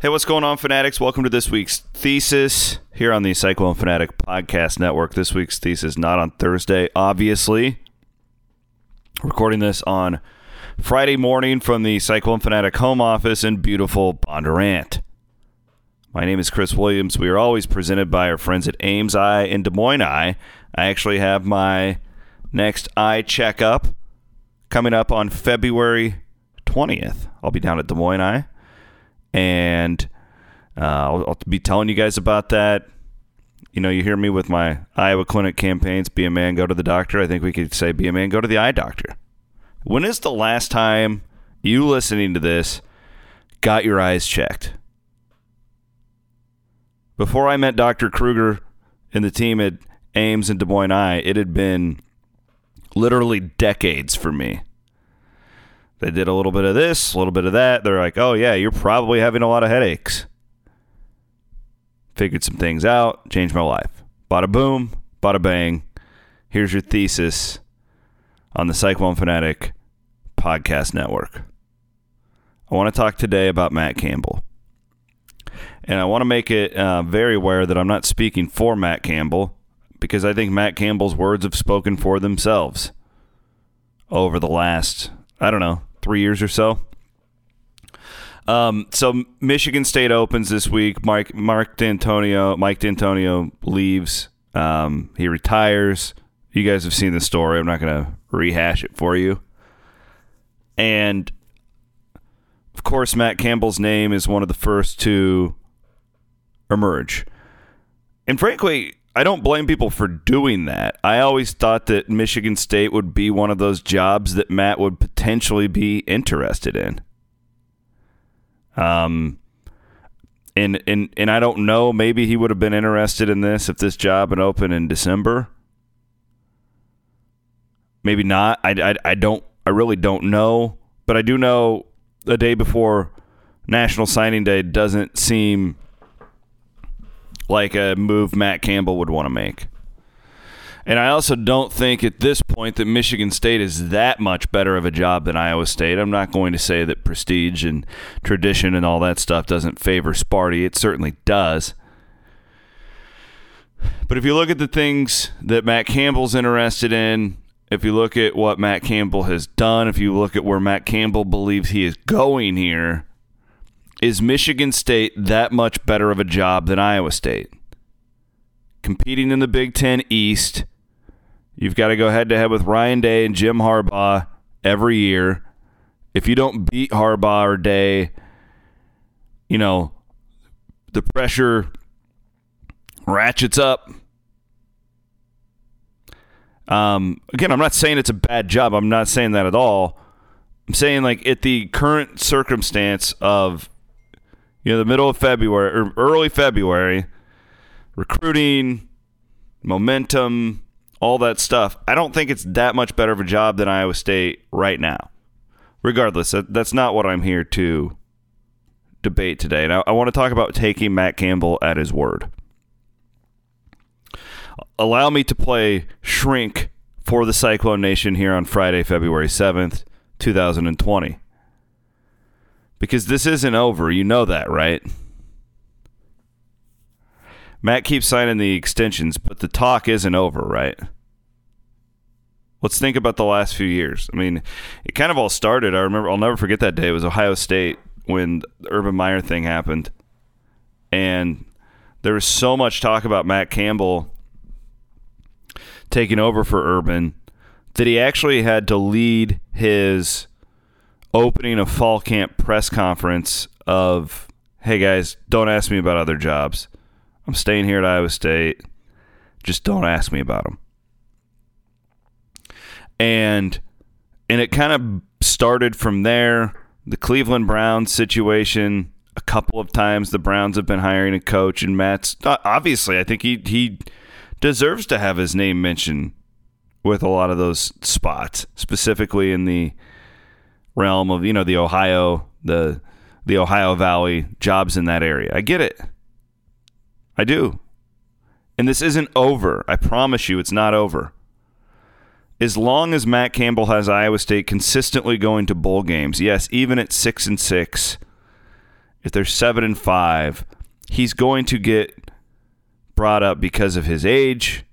Hey, what's going on, fanatics? Welcome to this week's thesis here on the Cyclone Fanatic Podcast Network. This week's thesis not on Thursday, obviously. Recording this on Friday morning from the Cyclone Fanatic home office in beautiful Bondurant. My name is Chris Williams. We are always presented by our friends at Ames Eye and Des Moines Eye. I actually have my next eye checkup coming up on February 20th. I'll be down at Des Moines Eye and uh, I'll, I'll, be telling you guys about that. You know, you hear me with my Iowa Clinic campaigns be a man, go to the doctor. I think we could say be a man, go to the eye doctor. When is the last time you listening to this got your eyes checked? Before I met Dr. Kruger and the team at Ames and Des Moines Eye, it had been literally decades for me. They did a little bit of this, a little bit of that. They're like, oh, yeah, you're probably having a lot of headaches. Figured some things out, changed my life. Bada boom, bada bang. Here's your thesis on the Cyclone Fanatic Podcast Network. I want to talk today about Matt Campbell. And I want to make it uh, very aware that I'm not speaking for Matt Campbell because I think Matt Campbell's words have spoken for themselves over the last, I don't know, three years or so. Um, so Michigan State opens this week. Mike Mark Dantonio, Mike Dantonio leaves. Um, he retires. You guys have seen the story. I'm not going to rehash it for you. And of course, Matt Campbell's name is one of the first to emerge. And frankly, I don't blame people for doing that. I always thought that Michigan State would be one of those jobs that Matt would potentially be interested in. Um, and and and I don't know. Maybe he would have been interested in this if this job had opened in December. Maybe not. I, I, I don't. I really don't know. But I do know the day before National Signing Day doesn't seem like a move Matt Campbell would want to make. And I also don't think at this point that Michigan State is that much better of a job than Iowa State. I'm not going to say that prestige and tradition and all that stuff doesn't favor Sparty. It certainly does. But if you look at the things that Matt Campbell's interested in, if you look at what Matt Campbell has done, if you look at where Matt Campbell believes he is going here, is Michigan State that much better of a job than Iowa State? Competing in the Big Ten East, you've got to go head to head with Ryan Day and Jim Harbaugh every year. If you don't beat Harbaugh or Day, you know, the pressure ratchets up. Um, again, I'm not saying it's a bad job. I'm not saying that at all. I'm saying like at the current circumstance of you know, the middle of February or early February, recruiting, momentum, all that stuff. I don't think it's that much better of a job than Iowa State right now. Regardless, that's not what I'm here to debate today. I, I want to talk about taking Matt Campbell at his word. Allow me to play Shrink for the Cyclone Nation here on Friday, February 7th, 2020 because this isn't over. You know that, right? Matt keeps signing the extensions, but the talk isn't over, right? Let's think about the last few years. I mean, it kind of all started. I remember, I'll never forget that day. It was Ohio State when the Urban Meyer thing happened. And there was so much talk about Matt Campbell taking over for Urban that he actually had to lead his opening a fall camp press conference of, hey guys, don't ask me about other jobs. I'm staying here at Iowa State. Just don't ask me about them. And and it kind of started from there. The Cleveland Browns situation. A couple of times the Browns have been hiring a coach, and Matt's uh, obviously. I think he he deserves to have his name mentioned with a lot of those spots, specifically in the realm of you know the Ohio the the Ohio Valley jobs in that area. I get it. I do. And this isn't over. I promise you it's not over. As long as Matt Campbell has Iowa State consistently going to bowl games, yes, even at 6 and 6, if they're seven and five, he's going to get brought up because of his age.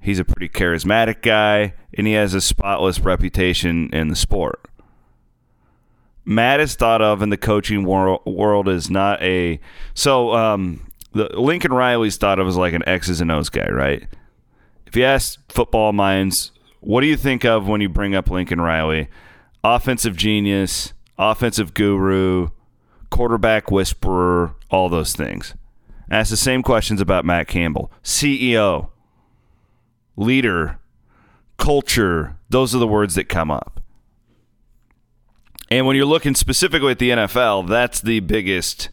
He's a pretty charismatic guy, and he has a spotless reputation in the sport. Matt is thought of in the coaching world, world as not a so um, the Lincoln Riley's thought of as like an X's and O's guy, right? If you ask football minds, what do you think of when you bring up Lincoln Riley? Offensive genius, offensive guru, quarterback whisperer, all those things. Ask the same questions about Matt Campbell, CEO, leader, culture. Those are the words that come up. And when you're looking specifically at the NFL, that's the biggest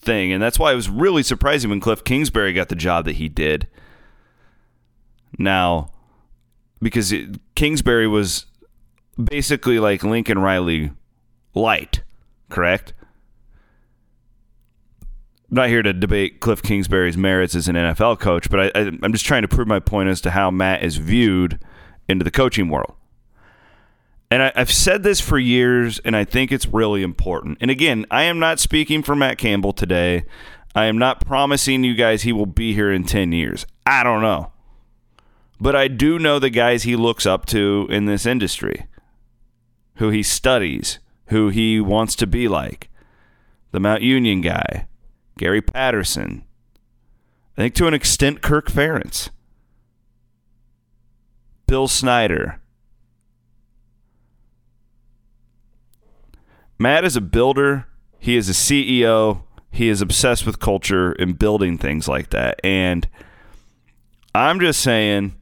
thing. And that's why it was really surprising when Cliff Kingsbury got the job that he did. Now, because it, Kingsbury was basically like Lincoln Riley light, correct? I'm not here to debate Cliff Kingsbury's merits as an NFL coach, but I, I, I'm just trying to prove my point as to how Matt is viewed into the coaching world. And I, have said this for years, and I think it's really important. And again, I am not speaking for Matt Campbell today. I am not promising you guys he will be here in 10 years. I don't know. But I do know the guys he looks up to in this industry, who he studies, who he wants to be like. The Mount Union guy, Gary Patterson. I think to an extent, Kirk Ferentz. Bill Snyder. Matt is a builder. He is a CEO. He is obsessed with culture and building things like that. And I'm just saying,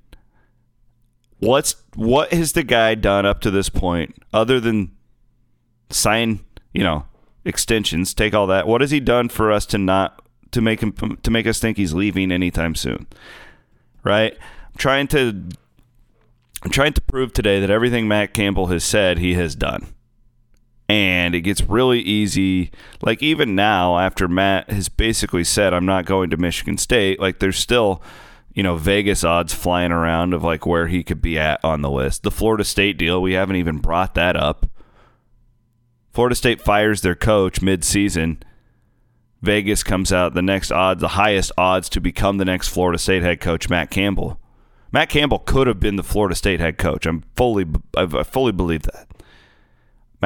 what's what has the guy done up to this point other than sign, you know, extensions, take all that. What has he done for us to not to make him to make us think he's leaving anytime soon? Right? I'm trying to I'm trying to prove today that everything Matt Campbell has said he has done and it gets really easy. Like even now, after Matt has basically said, "I'm not going to Michigan State," like there's still, you know, Vegas odds flying around of like where he could be at on the list. The Florida State deal, we haven't even brought that up. Florida State fires their coach mid-season. Vegas comes out the next odds, the highest odds to become the next Florida State head coach, Matt Campbell. Matt Campbell could have been the Florida State head coach. I'm fully, I fully believe that.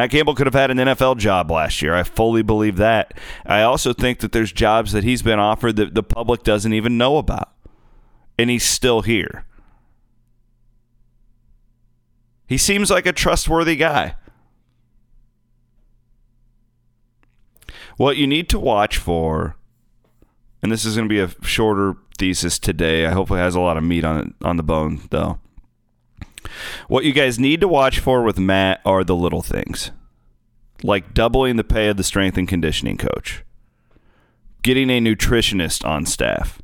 Matt Campbell could have had an NFL job last year. I fully believe that. I also think that there's jobs that he's been offered that the public doesn't even know about. And he's still here. He seems like a trustworthy guy. What you need to watch for, and this is going to be a shorter thesis today. I hope it has a lot of meat on it, on the bone, though. What you guys need to watch for with Matt are the little things, like doubling the pay of the strength and conditioning coach, getting a nutritionist on staff.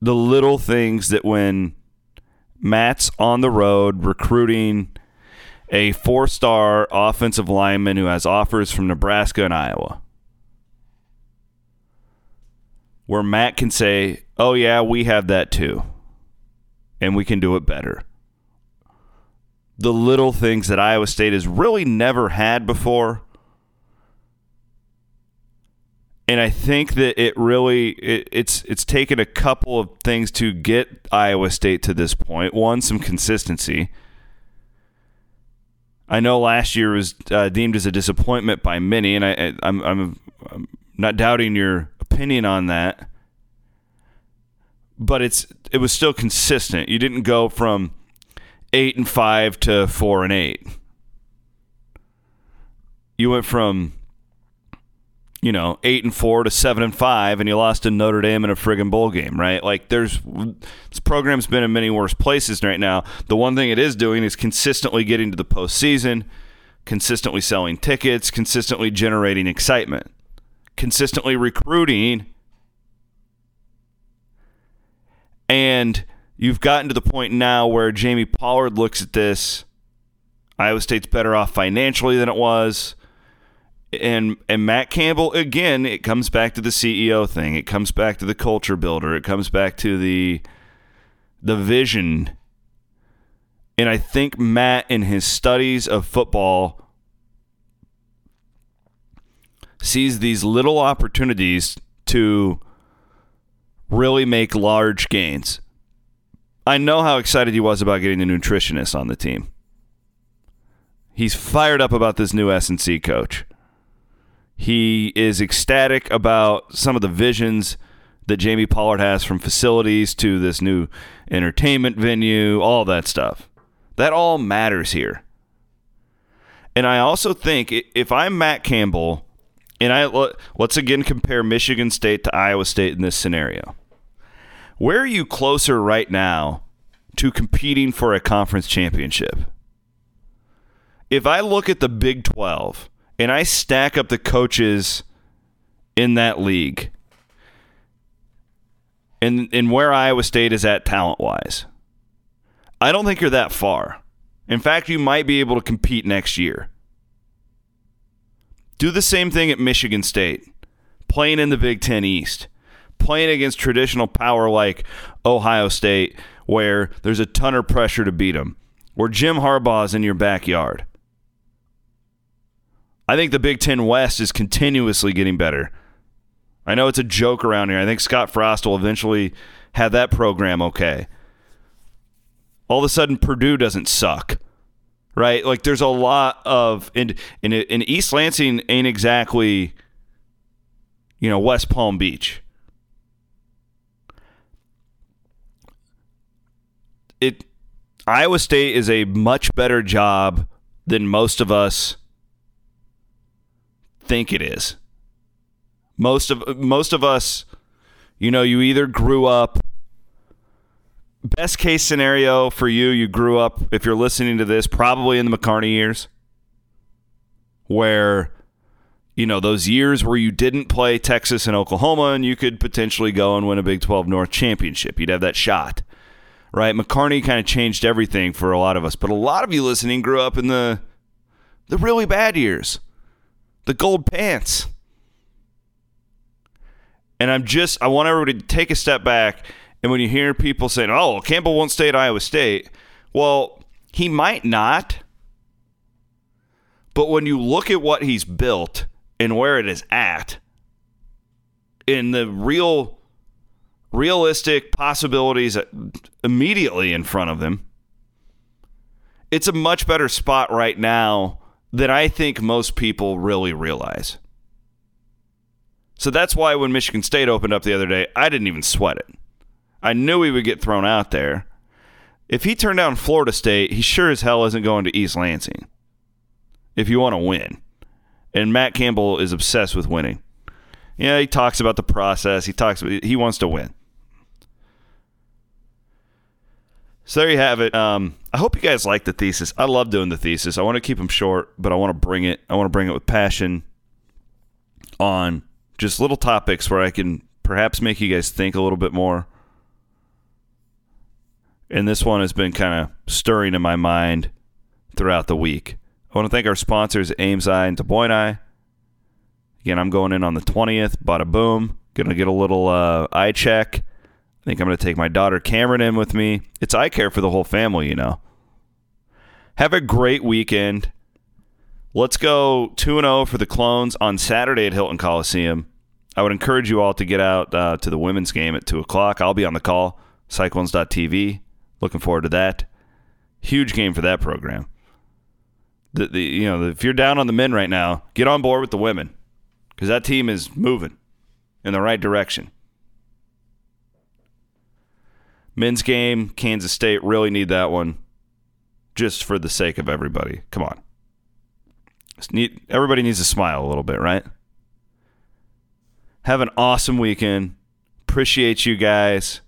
The little things that when Matt's on the road recruiting a four star offensive lineman who has offers from Nebraska and Iowa, where Matt can say, Oh, yeah, we have that too and we can do it better. The little things that Iowa State has really never had before. And I think that it really it, it's it's taken a couple of things to get Iowa State to this point. One, some consistency. I know last year was uh, deemed as a disappointment by many, and I, I'm, I'm, I'm not doubting your opinion on that but it's it was still consistent. You didn't go from eight and five to four and eight. You went from you know eight and four to seven and five, and you lost to Notre Dame in a friggin' bowl game, right? Like there's this program's been in many worse places right now. The one thing it is doing is consistently getting to the postseason, consistently selling tickets, consistently generating excitement, consistently recruiting And you've gotten to the point now where Jamie Pollard looks at this. Iowa State's better off financially than it was. And and Matt Campbell again, it comes back to the CEO thing. It comes back to the culture builder. It comes back to the the vision. And I think Matt in his studies of football sees these little opportunities to really make large gains. I know how excited he was about getting the nutritionist on the team. He's fired up about this new S&C coach. He is ecstatic about some of the visions that Jamie Pollard has from facilities to this new entertainment venue, all that stuff. That all matters here. And I also think if I'm Matt Campbell, and I let's again compare Michigan State to Iowa State in this scenario. Where are you closer right now to competing for a conference championship? If I look at the Big 12 and I stack up the coaches in that league and, and where Iowa State is at talent wise, I don't think you're that far. In fact, you might be able to compete next year. Do the same thing at Michigan State, playing in the Big Ten East playing against traditional power like Ohio State, where there's a ton of pressure to beat them, where Jim Harbaugh's in your backyard. I think the Big Ten West is continuously getting better. I know it's a joke around here. I think Scott Frost will eventually have that program okay. All of a sudden, Purdue doesn't suck, right? Like there's a lot of and in East Lansing ain't exactly, you know, West Palm Beach. it Iowa State is a much better job than most of us think it is. Most of most of us, you know, you either grew up best case scenario for you, you grew up if you're listening to this probably in the McCarney years where you know, those years where you didn't play Texas and Oklahoma and you could potentially go and win a Big 12 North championship. You'd have that shot right? McCarney kind of changed everything for a lot of us, but a lot of you listening grew up in the the really bad years, the gold pants. And I'm just I want everybody to take a step back. And when you hear people saying, "Oh, Campbell won't stay at Iowa State," well, he might not. But when you look at what he's built and where it is at, in the real realistic possibilities immediately in front of them. It's a much better spot right now than I think most people really realize. So that's why when Michigan State opened up the other day, I didn't even sweat it. I knew he would get thrown out there. If he turned down Florida State, he sure as hell isn't going to East Lansing. If you want to win. And Matt Campbell is obsessed with winning. Yeah, he talks about the process. He talks he wants to win. So there you have it. Um, I hope you guys like the thesis. I love doing the thesis. I want to keep them short, but I want to bring it. I want to bring it with passion on just little topics where I can perhaps make you guys think a little bit more. And this one has been kind of stirring in my mind throughout the week. I want to thank our sponsors, Ames Eye and Eye. Again, I'm going in on the 20th. Bada boom. To get a little uh, eye check I think I'm to take my daughter Cameron in with me. It's eye care for the whole family, you know. Have a great weekend. Let's go 2 0 for the Clones on Saturday at Hilton Coliseum. I would encourage you all to get out uh, to the women's game at 2 o'clock. I'll be on the call, cyclones.tv. Looking forward to that. Huge game for that program. The, the, you know, if you're down on the men right now, get on board with the women because that team is moving in the right direction. Men's game, Kansas State really need that one just for the sake of everybody. Come on. Need, everybody needs to smile a little bit, right? Have an awesome weekend. Appreciate you guys.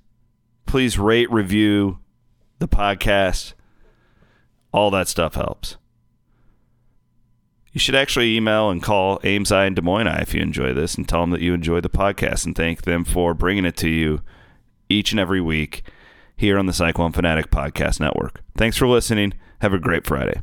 Please rate, review the podcast. All that stuff helps. You should actually email and call Ames Eye and Des Moines Eye if you enjoy this and tell them that you enjoy the podcast and thank them for bringing it to you each and every week here on the Cyclone Fanatic Podcast Network. Thanks for listening. Have a great Friday.